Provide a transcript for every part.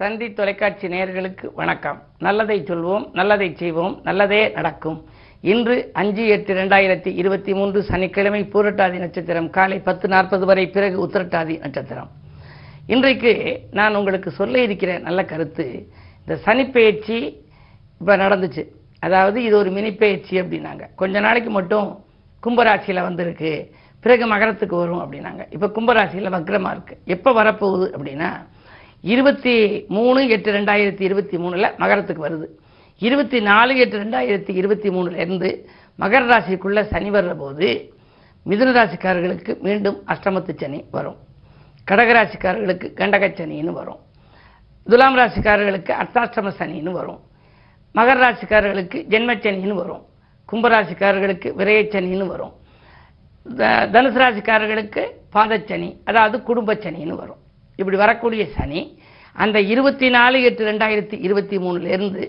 தந்தி தொலைக்காட்சி நேயர்களுக்கு வணக்கம். நல்லதை சொல்வோம் நல்லதை செய்வோம் நல்லதே நடக்கும். இன்று அஞ்சு எட்டு ரெண்டாயிரத்தி இருபத்தி மூன்று சனிக்கிழமை பூரட்டாதி நட்சத்திரம் காலை பத்து நாற்பது வரை பிறகு உத்திரட்டாதி நட்சத்திரம். இன்றைக்கு நான் உங்களுக்கு சொல்ல இருக்கிற நல்ல கருத்து இந்த சனிப்பெயர்ச்சி இப்போ நடந்துச்சு. அதாவது இது ஒரு மினி அப்படின்னாங்க. கொஞ்ச நாளைக்கு மட்டும் கும்பராசியில் வந்திருக்கு. பிறகு மகரத்துக்கு வரும் அப்படின்னாங்க. இப்போ கும்பராசியில் வக்ரமாக இருக்குது எப்போ வரப்போகுது அப்படின்னா இருபத்தி மூணு எட்டு ரெண்டாயிரத்தி இருபத்தி மூணில் மகரத்துக்கு வருது. இருபத்தி நாலு எட்டு ரெண்டாயிரத்தி இருபத்தி மூணுலேருந்து மகர ராசிக்குள்ளே சனி வர்ற போது மிதுன ராசிக்காரர்களுக்கு மீண்டும் அஷ்டமத்து சனி வரும். கடகராசிக்காரர்களுக்கு கண்டகச்சனின்னு வரும். துலாம் ராசிக்காரர்களுக்கு அர்த்தாஷ்டம சனின்னு வரும். மகர ராசிக்காரர்களுக்கு ஜென்மச்சனின்னு வரும். கும்பராசிக்காரர்களுக்கு விரயச்சனின்னு வரும். த- தனுசு ராசிக்காரர்களுக்கு பாதச்சனி அதாவது குடும்பச்சனின்னு வரும். இப்படி வரக்கூடிய சனி அந்த இருபத்தி நாலு எட்டு ரெண்டாயிரத்தி இருபத்தி மூணுலேருந்து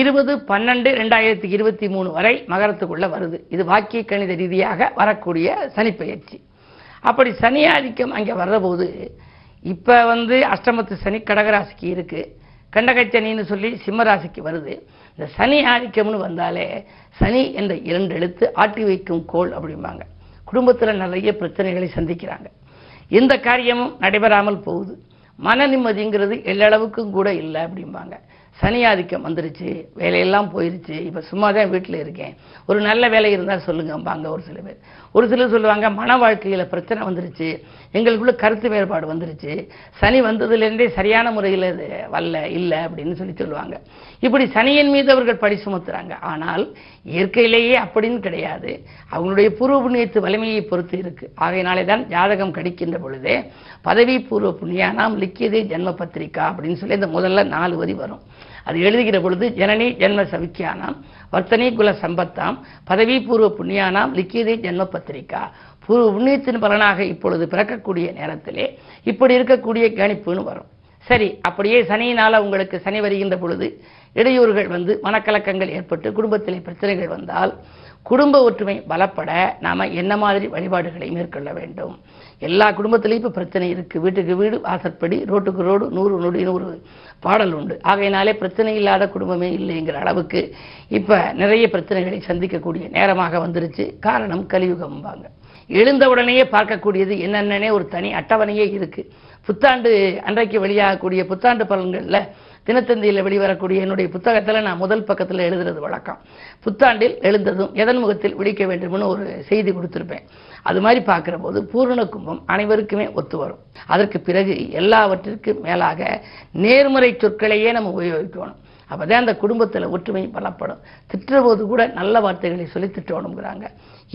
இருபது பன்னெண்டு ரெண்டாயிரத்தி இருபத்தி மூணு வரை மகரத்துக்குள்ளே வருது. இது வாக்கிய கணித ரீதியாக வரக்கூடிய சனிப்பெயர்ச்சி அப்படி சனி ஆதிக்கம் அங்கே வர்றபோது இப்போ வந்து அஷ்டமத்து சனி கடகராசிக்கு இருக்குது கண்டகச்சனின்னு சொல்லி சிம்மராசிக்கு வருது. இந்த சனி ஆதிக்கம்னு வந்தாலே சனி என்ற இரண்டு எழுத்து ஆட்டி வைக்கும் கோல் அப்படிம்பாங்க. குடும்பத்தில் நிறைய பிரச்சனைகளை சந்திக்கிறாங்க. எந்த காரியமும் நடைபெறாமல் போகுது. மன நிம்மதிங்கிறது எல்லளவுக்கும் கூட இல்லை அப்படிம்பாங்க. சனி ஆதிக்கம் வந்துருச்சு வேலையெல்லாம் போயிருச்சு இப்போ சும்மா தான் வீட்டில் இருக்கேன். ஒரு நல்ல வேலை இருந்தால் சொல்லுங்கம்பாங்க ஒரு சில பேர். ஒரு சிலர் சொல்லுவாங்க மன வாழ்க்கையில் பிரச்சனை வந்துருச்சு எங்களுக்குள்ள கருத்து வேறுபாடு வந்துருச்சு சனி வந்ததுலேருந்தே சரியான முறையில் இது வரல இல்லை அப்படின்னு சொல்லி சொல்லுவாங்க. இப்படி சனியின் மீது அவர்கள் படி சுமத்துறாங்க. ஆனால் இயற்கையிலேயே அப்படின்னு கிடையாது. அவங்களுடைய பூர்வ புண்ணியத்து வலிமையை பொறுத்து இருக்கு. ஆகையினாலே தான் ஜாதகம் கடிக்கின்ற பொழுதே பதவி பூர்வ புண்ணியானாம் லிக்கியதே ஜென்ம பத்திரிகா அப்படின்னு சொல்லி இந்த முதல்ல நாலு வரி வரும். அது எழுதுகிற பொழுது ஜனனி ஜென்ம சவிக்கியானாம் வர்த்தனி குல சம்பத்தாம் பதவி பூர்வ புண்ணியானாம் லிக்கியதே ஜென்ம பத்திரிகா. பூர்வ புண்ணியத்தின் பலனாக இப்பொழுது பிறக்கக்கூடிய நேரத்திலே இப்படி இருக்கக்கூடிய கணிப்புன்னு வரும். சரி அப்படியே சனியினால் உங்களுக்கு சனி வருகின்ற பொழுது இடையூறுகள் வந்து மனக்கலக்கங்கள் ஏற்பட்டு குடும்பத்திலே பிரச்சனைகள் வந்தால் குடும்ப ஒற்றுமை பலப்பட நாம் என்ன மாதிரி வழிபாடுகளை மேற்கொள்ள வேண்டும்? எல்லா குடும்பத்திலையும் இப்போ பிரச்சனை இருக்குது வீட்டுக்கு வீடு வாசற்படி ரோட்டுக்கு ரோடு நூறு நொடி நூறு பாடல் உண்டு. ஆகையினாலே பிரச்சனை இல்லாத குடும்பமே இல்லைங்கிற அளவுக்கு இப்போ நிறைய பிரச்சனைகளை சந்திக்கக்கூடிய நேரமாக வந்துருச்சு. காரணம் கலியுகம்பாங்க. எழுந்த உடனேயே பார்க்கக்கூடியது என்னென்னே ஒரு தனி அட்டவணையே இருக்குது புத்தாண்டு அன்றைக்கு வெளியாகக்கூடிய புத்தாண்டு பலன்களில் தினத்தந்தியில் வெளிவரக்கூடிய என்னுடைய புத்தகத்தில் நான் முதல் பக்கத்தில் எழுதுறது வழக்கம். புத்தாண்டில் எழுந்ததும் எதன் முகத்தில் விழிக்க வேண்டும்னு ஒரு செய்தி கொடுத்துருப்பேன். அது மாதிரி பார்க்குற போது பூரண கும்பம் அனைவருக்குமே ஒத்து வரும். அதற்கு பிறகு எல்லாவற்றிற்கும் மேலாக நேர்முறை சொற்களையே நம்ம உபயோகிக்கணும். அப்போதான் அந்த குடும்பத்தில் ஒற்றுமை பலப்படும். திட்டுற போது கூட நல்ல வார்த்தைகளை சொல்லி திட்டணுங்கிறாங்க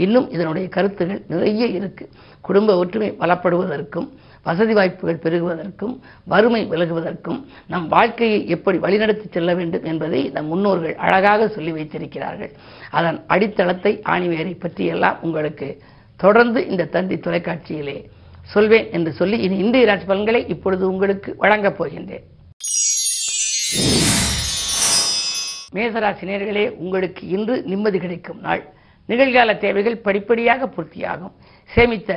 இன்னும் இதனுடைய கருத்துகள் நிறைய இருக்கு. குடும்ப ஒற்றுமை பலப்படுவதற்கும் வசதி வாய்ப்புகள் பெருகுவதற்கும் வறுமை விலகுவதற்கும் நம் வாழ்க்கையை எப்படி வழிநடத்தி செல்ல வேண்டும் என்பதை நம் முன்னோர்கள் அழகாக சொல்லி வைத்திருக்கிறார்கள். அதன் அடித்தளத்தை ஆணிவேரை பற்றியெல்லாம் உங்களுக்கு தொடர்ந்து இந்த தந்தி தொலைக்காட்சியிலே சொல்வேன் என்று சொல்லி இனி இந்திய ராசி பலன்களை இப்பொழுது உங்களுக்கு வழங்கப் போகின்றேன். மேசராசி நேர்களே உங்களுக்கு இன்று நிம்மதி கிடைக்கும் நாள். நிகழ்கால தேவைகள் படிப்படியாக பூர்த்தியாகும். சேமித்த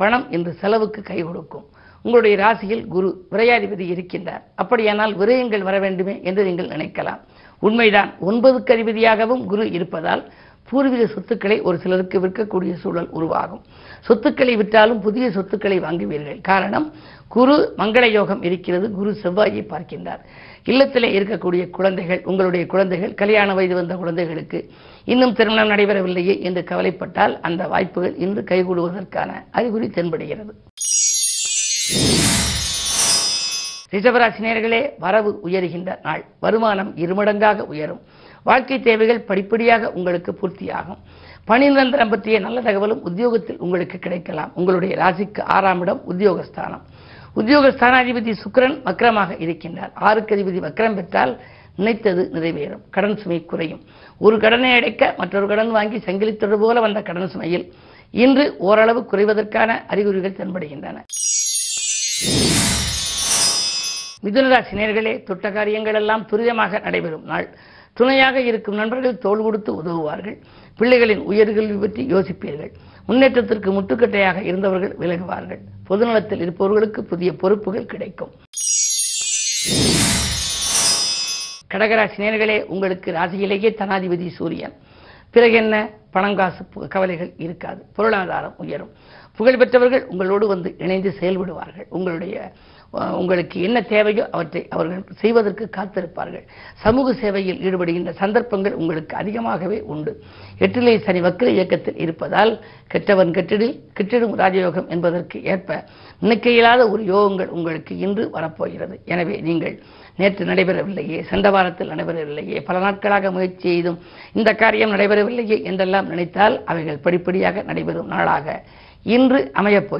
பணம் இன்று செலவுக்கு கை கொடுக்கும். உங்களுடைய ராசியில் குரு விரையாதிபதி இருக்கின்றார். அப்படியானால் விரயங்கள் வர வேண்டுமே என்று நீங்கள் நினைக்கலாம். உண்மைதான் ஒன்பதுக்கு அதிபதியாகவும் குரு இருப்பதால் பூர்வீக சொத்துக்களை ஒரு சிலருக்கு விற்கக்கூடிய சூழல் உருவாகும். சொத்துக்களை விற்றாலும் புதிய சொத்துக்களை வாங்குவீர்கள். காரணம் குரு மங்கள யோகம் இருக்கிறது குரு செவ்வாயை பார்க்கின்றார். இல்லத்திலே இருக்கக்கூடிய குழந்தைகள் உங்களுடைய குழந்தைகள் கல்யாண வயது வந்த குழந்தைகளுக்கு இன்னும் திருமணம் நடைபெறவில்லையே என்று கவலைப்பட்டால் அந்த வாய்ப்புகள் இன்று கைகூடுவதற்கான அறிகுறி தென்படுகிறது. ரிஷபராசினியர்களே வரவு உயர்கின்ற நாள். வருமானம் இருமடங்காக உயரும். வாழ்க்கை தேவைகள் படிப்படியாக உங்களுக்கு பூர்த்தியாகும். பணி நிரந்தரம் பற்றிய நல்ல தகவலும் உத்தியோகத்தில் உங்களுக்கு கிடைக்கலாம். உங்களுடைய ராசிக்கு ஆறாம் இடம் உத்தியோகஸ்தானம். உத்தியோக ஸ்தானாதிபதி சுக்கிரன் வக்ரமாக இருக்கின்றார். ஆறுக்கு அதிபதி வக்ரம் பெற்றால் நினைத்தது நிறைவேறும். கடன் சுமை குறையும். ஒரு கடனை அடைக்க மற்றொரு கடன் வாங்கி சங்கிலித்தொடு போல வந்த கடன் சுமையில் இன்று ஓரளவு குறைவதற்கான அறிகுறிகள் தென்படுகின்றன. மிதுனராசி நேர்களே தொட்ட காரியங்கள் எல்லாம் துரிதமாக நடைபெறும் நாள். துணையாக இருக்கும் நண்பர்கள் தோல் கொடுத்து உதவுவார்கள். பிள்ளைகளின் உயர்கல்வி பற்றி யோசிப்பீர்கள். முன்னேற்றத்திற்கு முட்டுக்கட்டையாக இருந்தவர்கள் விலகுவார்கள். பொதுநலத்தில் இருப்பவர்களுக்கு புதிய பொறுப்புகள் கிடைக்கும். கடகராசி நேர்களே உங்களுக்கு ராசியிலேயே தனாதிபதி சூரியன். பிறகு என்ன? பணம் காசு கவலைகள் இருக்காது. பொருளாதாரம் உயரும். புகழ்பெற்றவர்கள் உங்களோடு வந்து இணைந்து செயல்படுவார்கள். உங்களுடைய உங்களுக்கு என்ன தேவையோ அவற்றை அவர்கள் செய்வதற்கு காத்திருப்பார்கள். சமூக சேவையில் ஈடுபடுகின்ற சந்தர்ப்பங்கள் உங்களுக்கு அதிகமாகவே உண்டு. எட்டிலே சனி வக்கிர இயக்கத்தில் இருப்பதால் கெட்டவன் கெட்டிடில் கிட்டிடும் ராஜயோகம் என்பதற்கு ஏற்ப நினைக்க இயலாத ஒரு யோகங்கள் உங்களுக்கு இன்று வரப்போகிறது. எனவே நீங்கள் நேற்று நடைபெறவில்லையே சென்ற வாரத்தில் நடைபெறவில்லையே பல நாட்களாக முயற்சி செய்தும் இந்த காரியம் நடைபெறவில்லையே என்றெல்லாம் நினைத்தால் அவைகள் படிப்படியாக நடைபெறும் நாளாக இன்று அமையப்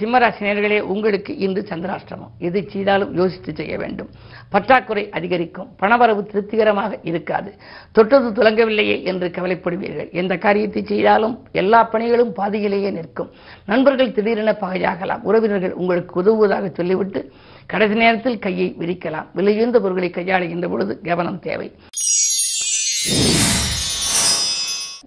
சிம்மராசி நேர்களே உங்களுக்கு இன்று சந்திராஷ்டிரமம் எது செய்தாலும் யோசித்து செய்ய வேண்டும். பற்றாக்குறை அதிகரிக்கும். பணவரவு திருப்திகரமாக இருக்காது. தொட்டது துலங்கவில்லையே என்று கவலைப்படுவீர்கள். எந்த காரியத்தை செய்தாலும் எல்லா பணிகளும் பாதியிலேயே நிற்கும். நண்பர்கள் திடீரென பகையாகலாம். உறவினர்கள் உங்களுக்கு உதவுவதாக சொல்லிவிட்டு கடைசி நேரத்தில் கையை விரிக்கலாம். விலையுந்த பொருட்களை கையாளுகின்ற பொழுது கவனம் தேவை.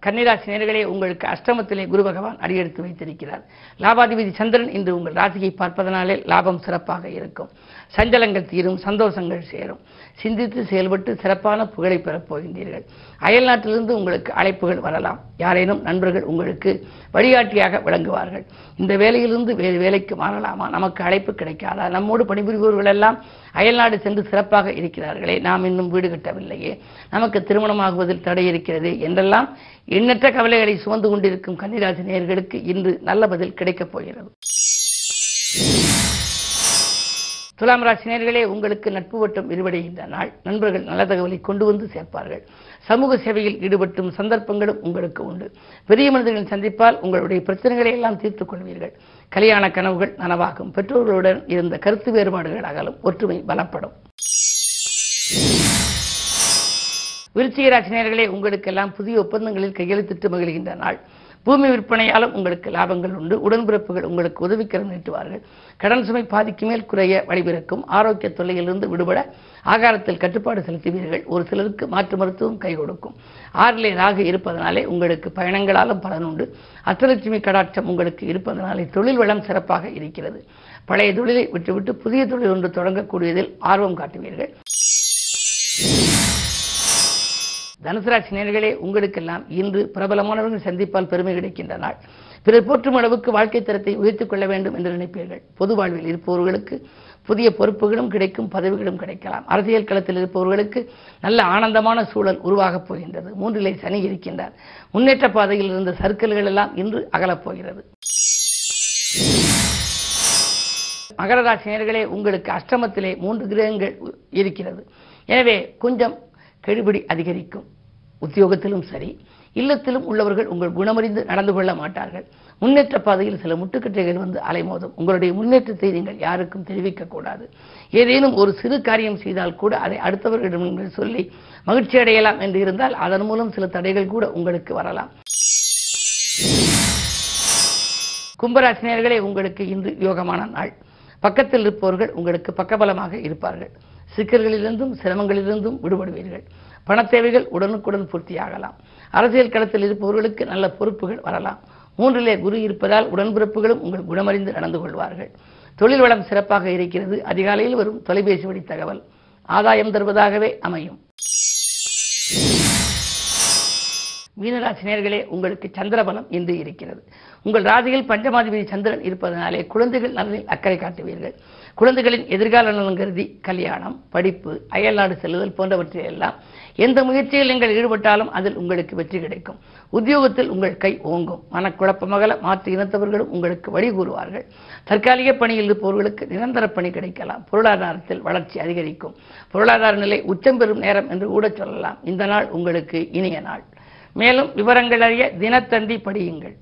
கன்னிராசி நேர்களே உங்களுக்கு அஷ்டமத்திலே குரு பகவான் அடியெடுத்து வைத்திருக்கிறார். லாபாதிபதி சந்திரன் இன்று உங்கள் ராசியை பார்ப்பதனாலே லாபம் சிறப்பாக இருக்கும். சஞ்சலங்கள் தீரும் சந்தோஷங்கள் சேரும். சிந்தித்து செயல்பட்டு சிறப்பான புகழை பெறப் போகின்றீர்கள். அயல் நாட்டிலிருந்து உங்களுக்கு அழைப்புகள் வரலாம். யாரேனும் நண்பர்கள் உங்களுக்கு வழிகாட்டியாக விளங்குவார்கள். இந்த வேலையிலிருந்து வேறு வேலைக்கு மாறலாமா? நமக்கு அழைப்பு கிடைக்காதா? நம்மோடு பணிபுரிபவர்கள் எல்லாம் அயல்நாடு சென்று சிறப்பாக இருக்கிறார்களே. நாம் இன்னும் வீடு கட்டவில்லையே. நமக்கு திருமணமாகுவதில் தடை இருக்கிறது என்றெல்லாம் எண்ணற்ற கவலைகளை சுமந்து கொண்டிருக்கும் கன்னிராசி நேர்களுக்கு இன்று நல்ல பதில் கிடைக்கப் போகிறது. துலாம் ராசி நேர்களே உங்களுக்கு நட்பு வட்டம் விரிவடைகின்ற நாள். நண்பர்கள் நல்ல தகவலை கொண்டு வந்து சேர்ப்பார்கள். சமூக சேவையில் ஈடுபட்டும் சந்தர்ப்பங்களும் உங்களுக்கு உண்டு. பெரிய மனிதர்களின் சந்திப்பால் உங்களுடைய பிரச்சனைகளை எல்லாம் தீர்த்துக் கொள்வீர்கள். கல்யாண கனவுகள் நனவாகும். பெற்றோர்களுடன் இருந்த கருத்து வேறுபாடுகள் அகலும். ஒற்றுமை பலப்படும். விருச்சிக ராசினியர்களே உங்களுக்கெல்லாம் புதிய ஒப்பந்தங்களில் கையெழுத்திட்டு மகிழ்கின்ற நாள். பூமி விற்பனையாலும் உங்களுக்கு லாபங்கள் உண்டு. உடன்பிறப்புகள் உங்களுக்கு உதவிக்கரம் நீட்டுவார்கள். கடன் சுமை பாதிக்கு மேல் குறைய வழிபிறக்கும். ஆரோக்கிய தொல்லையிலிருந்து விடுபட ஆகாரத்தில் கட்டுப்பாடு செலுத்துவீர்கள். ஒரு சிலருக்கு மாற்று மருத்துவம் கை கொடுக்கும். ஆறிலே ராகு இருப்பதனாலே உங்களுக்கு பயணங்களாலும் பலன் உண்டு. அஷ்டலட்சுமி கடாட்சம் உங்களுக்கு இருப்பதனாலே தொழில் வளம் சிறப்பாக இருக்கிறது. பழைய தொழிலை விட்டுவிட்டு புதிய தொழில் ஒன்று தொடங்கக்கூடியதில் ஆர்வம் காட்டுவீர்கள். தனுசு ராசி நேர்களே உங்களுக்கெல்லாம் இன்று பிரபலமானவர்கள் சந்திப்பால் பெருமை கிடைக்கின்ற நாள். பிறர் போற்றும் அளவுக்கு வாழ்க்கை தரத்தை உயர்த்திக் கொள்ள வேண்டும் என்று நினைப்பீர்கள். பொது வாழ்வில் இருப்பவர்களுக்கு புதிய பொறுப்புகளும் கிடைக்கும் பதவிகளும் கிடைக்கலாம். அரசியல் களத்தில் இருப்பவர்களுக்கு நல்ல ஆனந்தமான சூழல் உருவாகப் போகின்றது. மூன்றிலே சனி இருக்கின்றார். முன்னேற்ற பாதையில் இருந்த சர்க்கிள்கள் எல்லாம் இன்று அகலப் போகிறது மகர ராசினியர்களே உங்களுக்கு அஷ்டமத்திலே மூன்று கிரகங்கள் உ- இருக்கிறது. எனவே கொஞ்சம் கெடுபிடி அதிகரிக்கும். உத்தியோகத்திலும் சரி இல்லத்திலும் உள்ளவர்கள் உங்கள் குணமறிந்து நடந்து கொள்ள மாட்டார்கள். முன்னேற்ற பாதையில் சில முட்டுக்கட்டைகள் வந்து அலைமோதும். உங்களுடைய முன்னேற்றத்தை நீங்கள் யாருக்கும் தெரிவிக்கக்கூடாது ஏதேனும் ஒரு சிறு காரியம் செய்தால் கூட அதை அடுத்தவர்களிடம் நீங்கள் சொல்லி மகிழ்ச்சி அடையலாம் என்று இருந்தால் அதன் மூலம் சில தடைகள் கூட உங்களுக்கு வரலாம். கும்பராசினியர்களே உங்களுக்கு இன்று யோகமான நாள். பக்கத்தில் இருப்பவர்கள் உங்களுக்கு பக்கபலமாக இருப்பார்கள். சிக்கல்களிலிருந்தும் சிரமங்களிலிருந்தும் விடுபடுவீர்கள். பணத்தேவைகள் உடனுக்குடன் பூர்த்தியாகலாம். அரசியல் களத்தில் இருப்பவர்களுக்கு நல்ல பொறுப்புகள் வரலாம். மூன்றிலே குரு இருப்பதால் உடன்பிறப்புகளும் உங்கள் குணமறிந்து நடந்து கொள்வார்கள். தொழில் வளம் சிறப்பாக இருக்கிறது. அதிகாலையில் வரும் தொலைபேசி வழி தகவல். ஆதாயம் தருவதாகவே அமையும். மீனராசினியர்களே உங்களுக்கு சந்திரபலம் இன்று இருக்கிறது. உங்கள் ராசியில் பஞ்சமாதிபதி சந்திரன் இருப்பதனாலே குழந்தைகள் நலனில் அக்கறை காட்டுவீர்கள். குழந்தைகளின் எதிர்கால நலன் கருதி கல்யாணம் படிப்பு அயல்நாடு செல்லுதல் போன்றவற்றை எல்லாம் எந்த முயற்சியில் நீங்கள் ஈடுபட்டாலும் அதில் உங்களுக்கு வெற்றி கிடைக்கும். உத்தியோகத்தில் உங்கள் கை ஓங்கும். மனக்குழப்பமகல மாற்று இனத்தவர்களும் உங்களுக்கு வழி கூறுவார்கள். தற்காலிக பணியில் இருப்பவர்களுக்கு நிரந்தர பணி கிடைக்கலாம். பொருளாதாரத்தில் வளர்ச்சி அதிகரிக்கும். பொருளாதார நிலை உச்சம் பெறும் நேரம் என்று கூட சொல்லலாம். இந்த நாள் உங்களுக்கு இனிய நாள். மேலும் விவரங்கள் அறிய தினத்தந்தி படியுங்கள்.